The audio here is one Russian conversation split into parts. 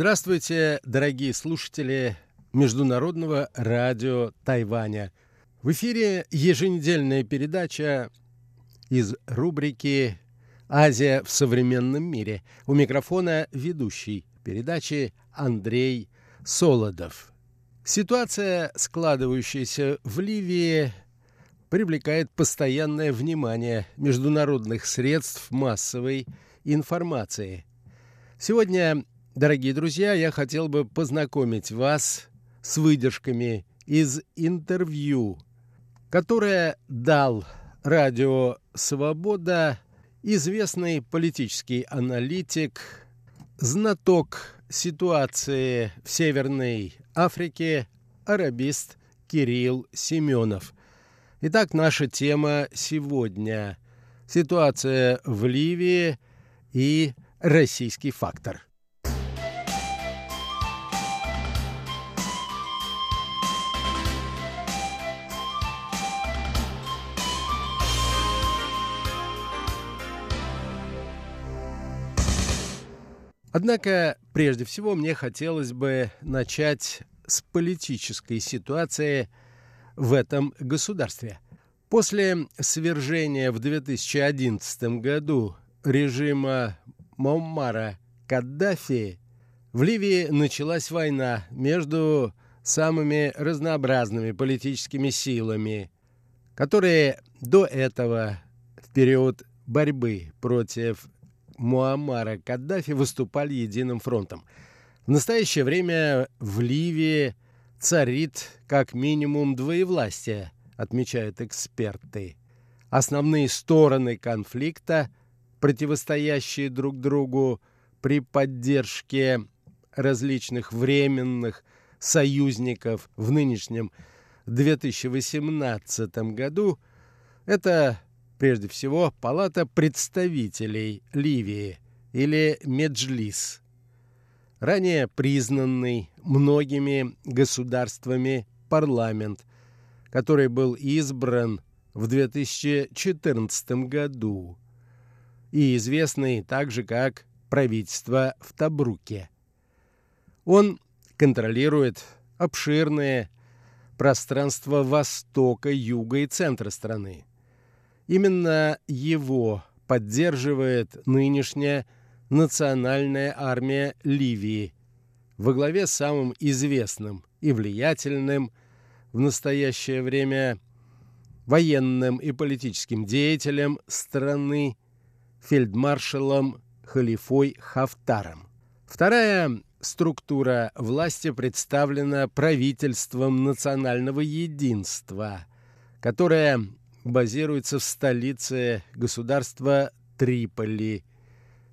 Здравствуйте, дорогие слушатели Международного радио Тайваня. В эфире еженедельная передача из рубрики «Азия в современном мире». У микрофона ведущий передачи Андрей Солодов. Ситуация, складывающаяся в Ливии, привлекает постоянное внимание международных средств массовой информации. Сегодня, дорогие друзья, я хотел бы познакомить вас с выдержками из интервью, которое дал радио «Свобода» известный политический аналитик, знаток ситуации в Северной Африке, арабист Кирилл Семенов. Итак, наша тема сегодня – ситуация в Ливии и российский фактор – Однако, прежде всего, мне хотелось бы начать с политической ситуации в этом государстве. После свержения в 2011 году режима Муаммара Каддафи в Ливии началась война между самыми разнообразными политическими силами, которые до этого в период борьбы против Муаммара Каддафи выступали единым фронтом. В настоящее время в Ливии царит как минимум двоевластие, отмечают эксперты. Основные стороны конфликта, противостоящие друг другу при поддержке различных временных союзников в нынешнем 2018 году, это Прежде всего, Палата представителей Ливии или Меджлис, ранее признанный многими государствами парламент, который был избран в 2014 году и известный также как правительство в Табруке. Он контролирует обширное пространство востока, юга и центра страны. Именно его поддерживает нынешняя национальная армия Ливии во главе с самым известным и влиятельным в настоящее время военным и политическим деятелем страны фельдмаршалом Халифой Хафтаром. Вторая структура власти представлена правительством национального единства, которое базируется в столице государства Триполи.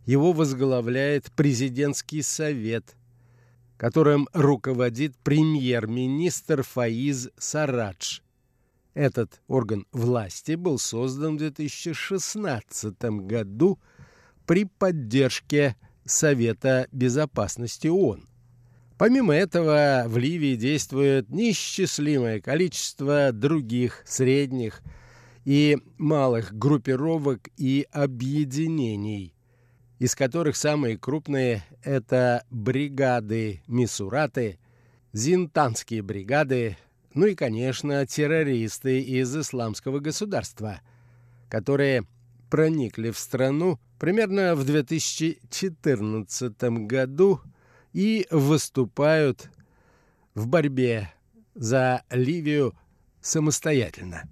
Его возглавляет президентский совет, которым руководит премьер-министр Фаиз Сарадж. Этот орган власти был создан в 2016 году при поддержке Совета безопасности ООН. Помимо этого, в Ливии действует неисчислимое количество других средних и малых группировок и объединений, из которых самые крупные – это бригады Мисураты, зинтанские бригады, ну и, конечно, террористы из исламского государства, которые проникли в страну примерно в 2014 году и выступают в борьбе за Ливию самостоятельно.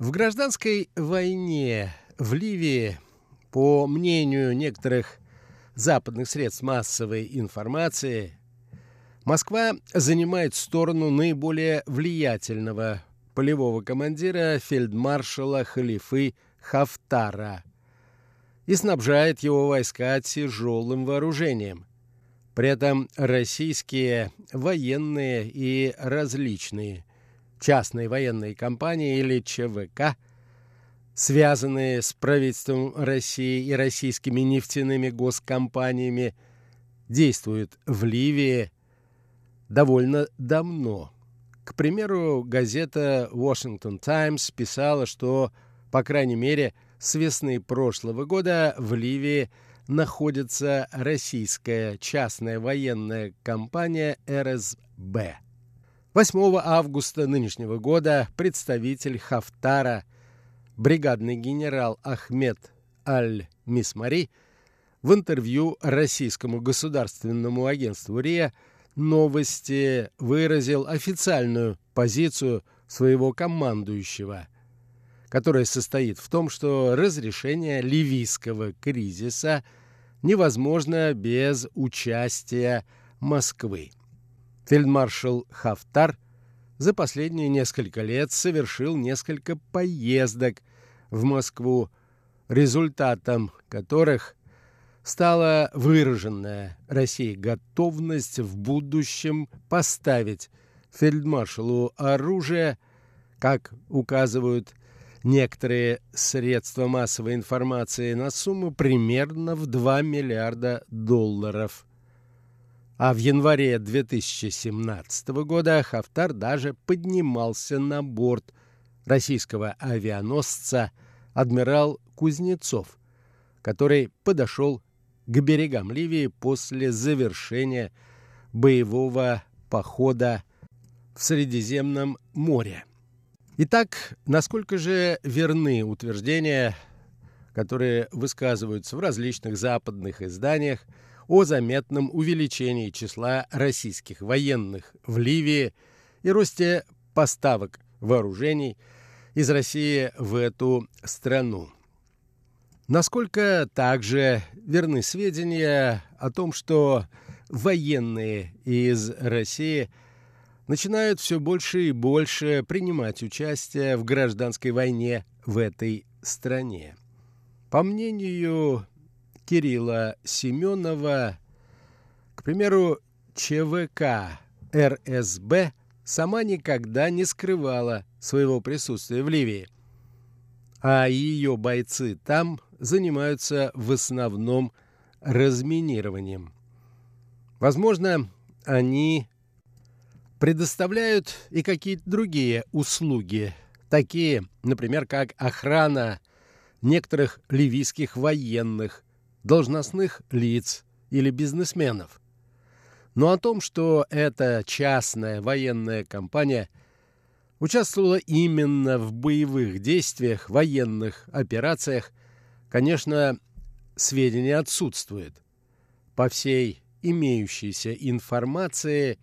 В гражданской войне в Ливии, по мнению некоторых западных средств массовой информации, Москва занимает сторону наиболее влиятельного полевого командира фельдмаршала Халифы Хафтара и снабжает его войска тяжелым вооружением. При этом российские военные и различные частные военные компании или ЧВК связанные с правительством России и российскими нефтяными госкомпаниями, действуют в Ливии довольно давно. К примеру, газета «Washington Times» писала, что, по крайней мере, с весны прошлого года в Ливии находится российская частная военная компания РСБ. 8 августа нынешнего года представитель Хафтара, бригадный генерал Ахмед Аль-Мисмари, в интервью российскому государственному агентству РИА «Новости» выразил официальную позицию своего командующего, которая состоит в том, что разрешение ливийского кризиса невозможно без участия Москвы. Фельдмаршал Хафтар за последние несколько лет совершил несколько поездок в Москву, результатом которых стала выраженная Россией готовность в будущем поставить фельдмаршалу оружие, как указывают некоторые средства массовой информации, на сумму примерно в 2 миллиарда долларов – а в январе 2017 года Хафтар даже поднимался на борт российского авианосца «Адмирал Кузнецов», который подошел к берегам Ливии после завершения боевого похода в Средиземном море. Итак, насколько же верны утверждения, которые высказываются в различных западных изданиях о заметном увеличении числа российских военных в Ливии и росте поставок вооружений из России в эту страну. Насколько также верны сведения о том, что военные из России начинают все больше и больше принимать участие в гражданской войне в этой стране. По мнению Кирилла Семенова, к примеру, ЧВК РСБ сама никогда не скрывала своего присутствия в Ливии, а ее бойцы там занимаются в основном разминированием. Возможно, они предоставляют и какие-то другие услуги, такие, например, как охрана некоторых ливийских военных, должностных лиц или бизнесменов. Но о том, что эта частная военная компания участвовала именно в боевых действиях, военных операциях, конечно, сведения отсутствуют. По всей имеющейся информации,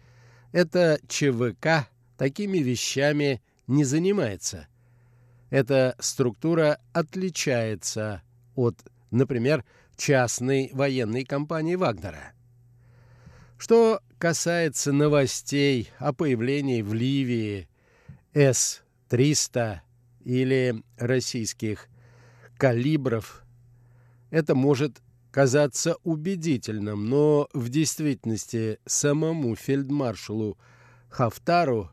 эта ЧВК такими вещами не занимается. Эта структура отличается от, например, частной военной компании Вагнера. Что касается новостей о появлении в Ливии С-300 или российских калибров, это может казаться убедительным, но в действительности самому фельдмаршалу Хафтару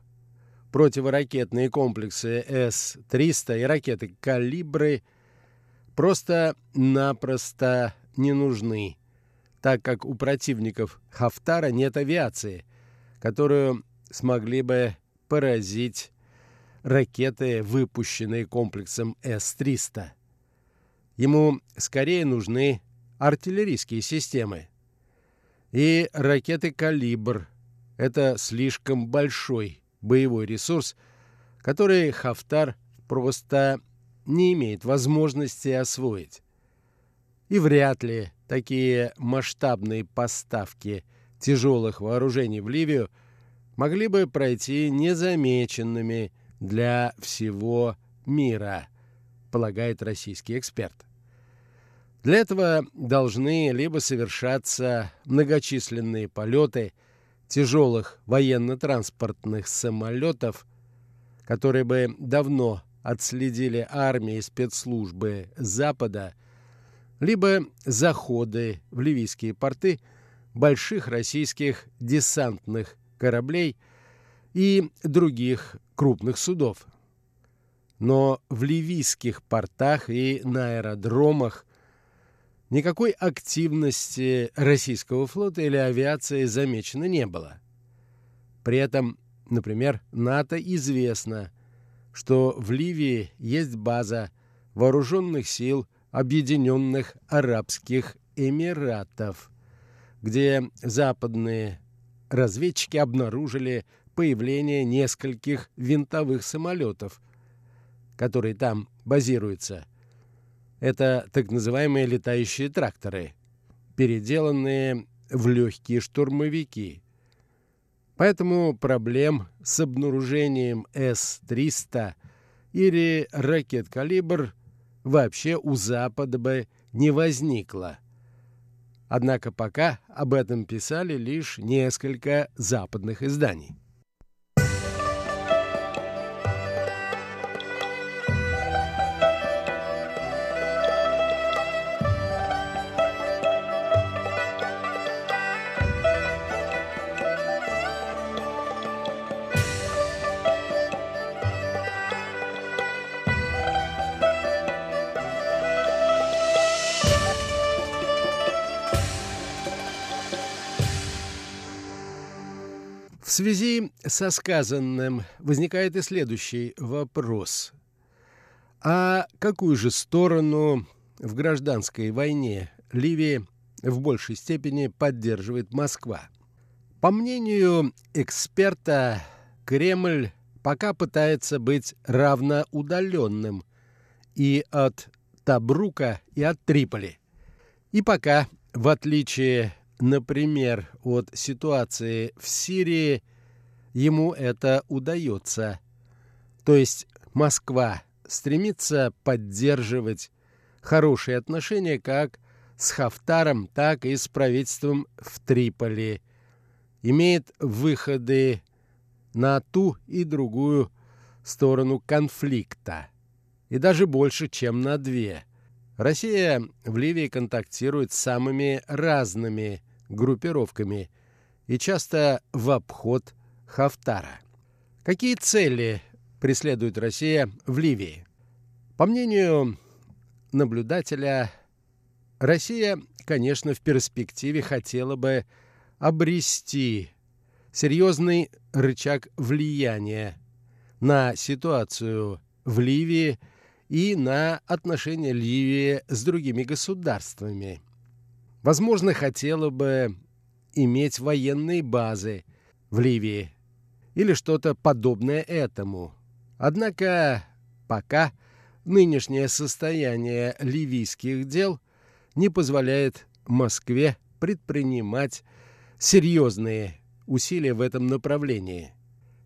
противоракетные комплексы С-300 и ракеты «Калибры» просто-напросто не нужны, так как у противников Хафтара нет авиации, которую смогли бы поразить ракеты, выпущенные комплексом С-300. Ему скорее нужны артиллерийские системы. И ракеты «Калибр» — это слишком большой боевой ресурс, который Хафтар просто не имеет возможности освоить. И вряд ли такие масштабные поставки тяжелых вооружений в Ливию могли бы пройти незамеченными для всего мира, полагает российский эксперт. Для этого должны либо совершаться многочисленные полеты тяжелых военно-транспортных самолетов, которые бы давно отследили армии и спецслужбы Запада, либо заходы в ливийские порты больших российских десантных кораблей и других крупных судов. Но в ливийских портах и на аэродромах никакой активности российского флота или авиации замечено не было. При этом, например, НАТО известно, что в Ливии есть база вооруженных сил Объединенных Арабских Эмиратов, где западные разведчики обнаружили появление нескольких винтовых самолетов, которые там базируются. Это так называемые летающие тракторы, переделанные в легкие штурмовики. Поэтому проблем с обнаружением С-300 или ракет «Калибр» вообще у Запада бы не возникло. Однако пока об этом писали лишь несколько западных изданий. Связи со сказанным возникает и следующий вопрос. А какую же сторону в гражданской войне Ливии в большей степени поддерживает Москва? По мнению эксперта, Кремль пока пытается быть равноудаленным и от Табрука, и от Триполи. И пока, в отличие например, от ситуации в Сирии, ему это удается. То есть Москва стремится поддерживать хорошие отношения как с Хафтаром, так и с правительством в Триполи. Имеет выходы на ту и другую сторону конфликта. И даже больше, чем на две – Россия в Ливии контактирует с самыми разными группировками и часто в обход Хафтара. Какие цели преследует Россия в Ливии? По мнению наблюдателя, Россия, конечно, в перспективе хотела бы обрести серьезный рычаг влияния на ситуацию в Ливии – и на отношения Ливии с другими государствами. Возможно, хотела бы иметь военные базы в Ливии или что-то подобное этому. Однако пока нынешнее состояние ливийских дел не позволяет Москве предпринимать серьезные усилия в этом направлении.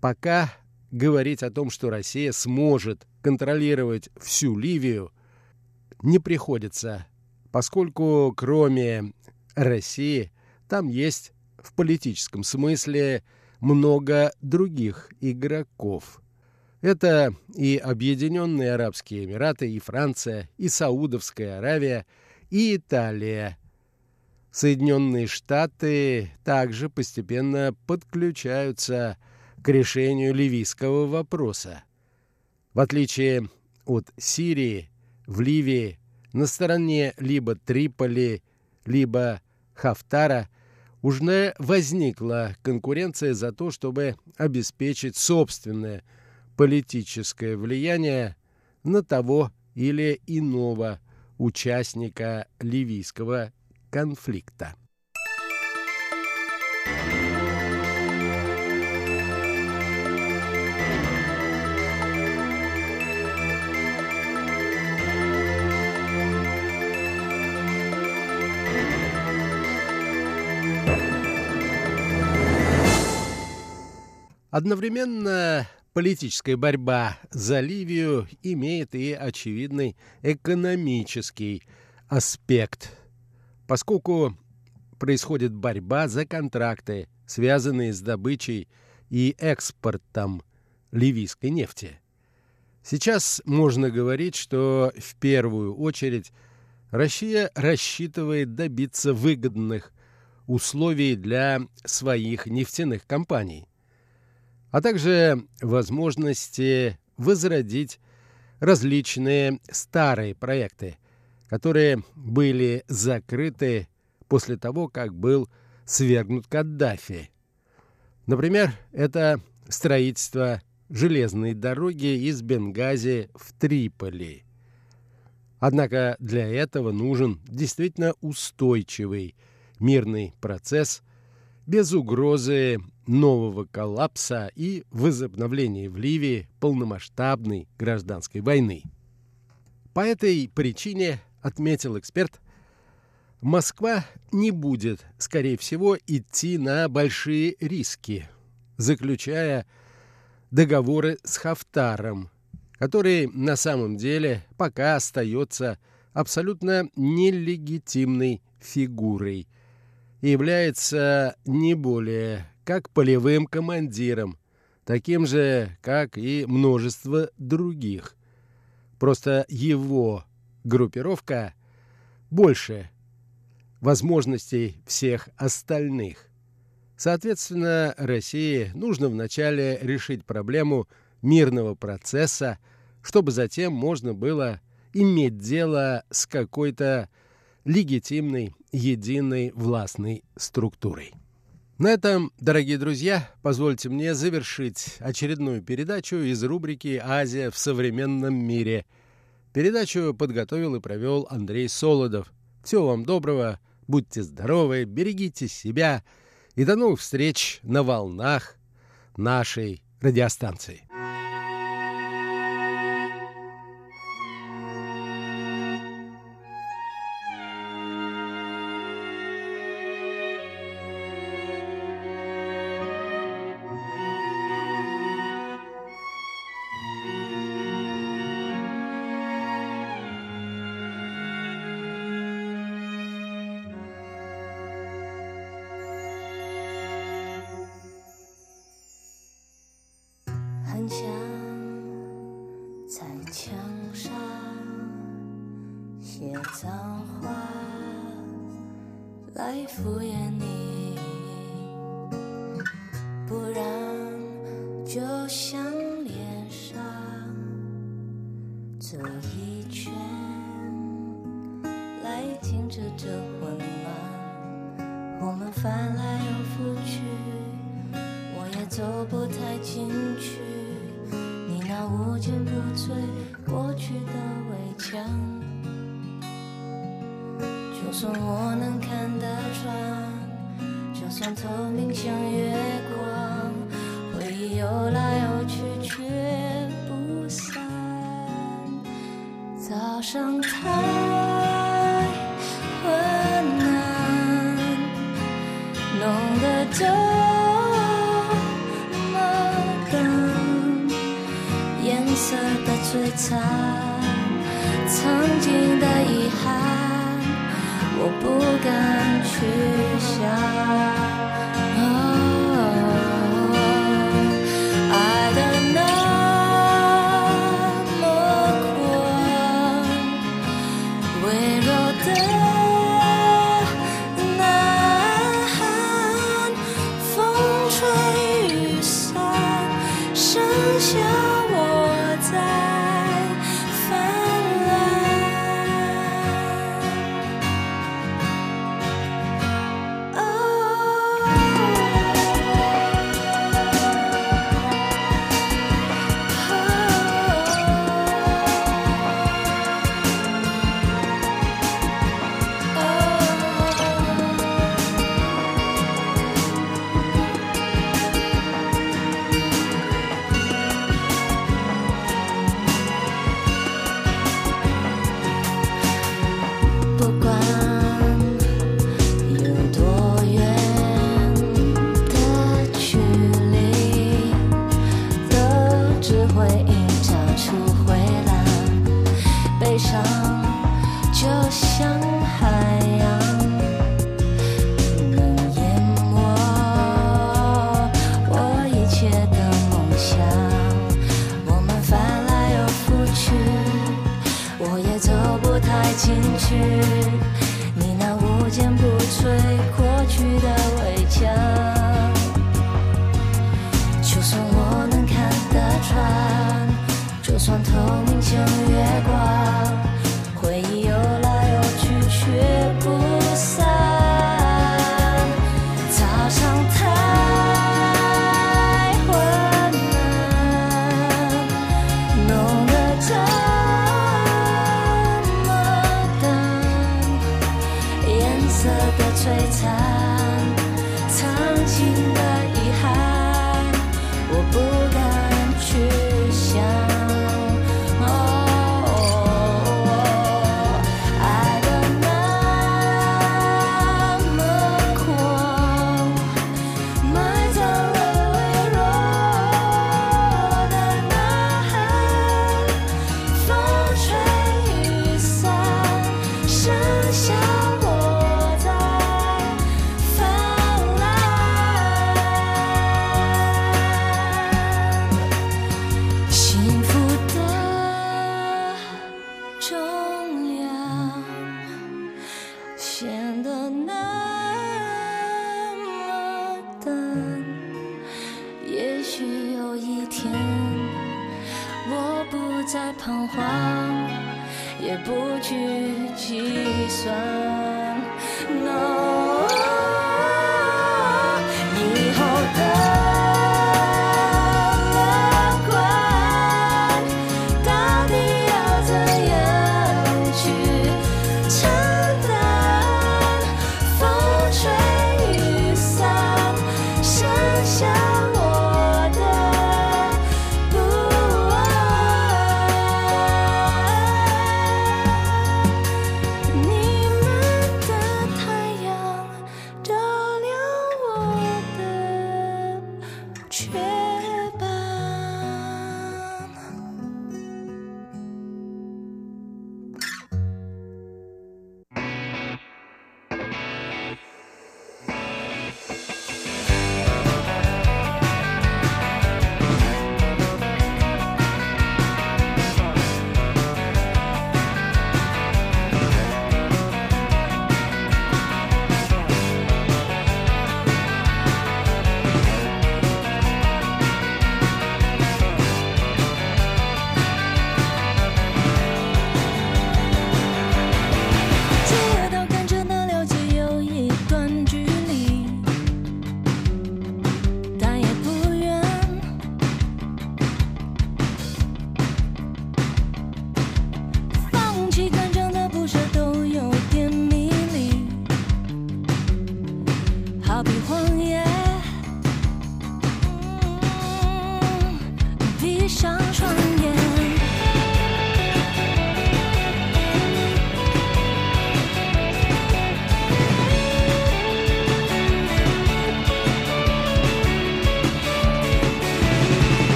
Пока говорить о том, что Россия сможет контролировать всю Ливию, не приходится, поскольку кроме России там есть в политическом смысле много других игроков. Это и Объединенные Арабские Эмираты, и Франция, и Саудовская Аравия, и Италия. Соединенные Штаты также постепенно подключаются к решению ливийского вопроса. В отличие от Сирии, в Ливии на стороне либо Триполи, либо Хафтара уже возникла конкуренция за то, чтобы обеспечить собственное политическое влияние на того или иного участника ливийского конфликта. Одновременно политическая борьба за Ливию имеет и очевидный экономический аспект, поскольку происходит борьба за контракты, связанные с добычей и экспортом ливийской нефти. Сейчас можно говорить, что в первую очередь Россия рассчитывает добиться выгодных условий для своих нефтяных компаний а также возможности возродить различные старые проекты, которые были закрыты после того, как был свергнут Каддафи. Например, это строительство железной дороги из Бенгази в Триполи. Однако для этого нужен действительно устойчивый мирный процесс без угрозы нового коллапса и возобновления в Ливии полномасштабной гражданской войны. По этой причине, отметил эксперт, Москва не будет, скорее всего, идти на большие риски, заключая договоры с Хафтаром, который на самом деле пока остается абсолютно нелегитимной фигурой является не более как полевым командиром, таким же, как и множество других. Просто его группировка больше возможностей всех остальных. Соответственно, России нужно вначале решить проблему мирного процесса, чтобы затем можно было иметь дело с какой-то легитимной, единой властной структурой. На этом, дорогие друзья, позвольте мне завершить очередную передачу из рубрики «Азия в современном мире». Передачу подготовил и провел Андрей Солодов. Всего вам доброго, будьте здоровы, берегите себя – и до новых встреч на волнах нашей радиостанции. 一圈来停止这混乱，我们翻来又覆去，我也走不太进去，你那无坚不摧过去的围墙，就算我能看得穿，就算透明像月光，回忆游来游。上太困难，弄得这么干，颜色的璀璨，曾经的遗憾，我不敢去。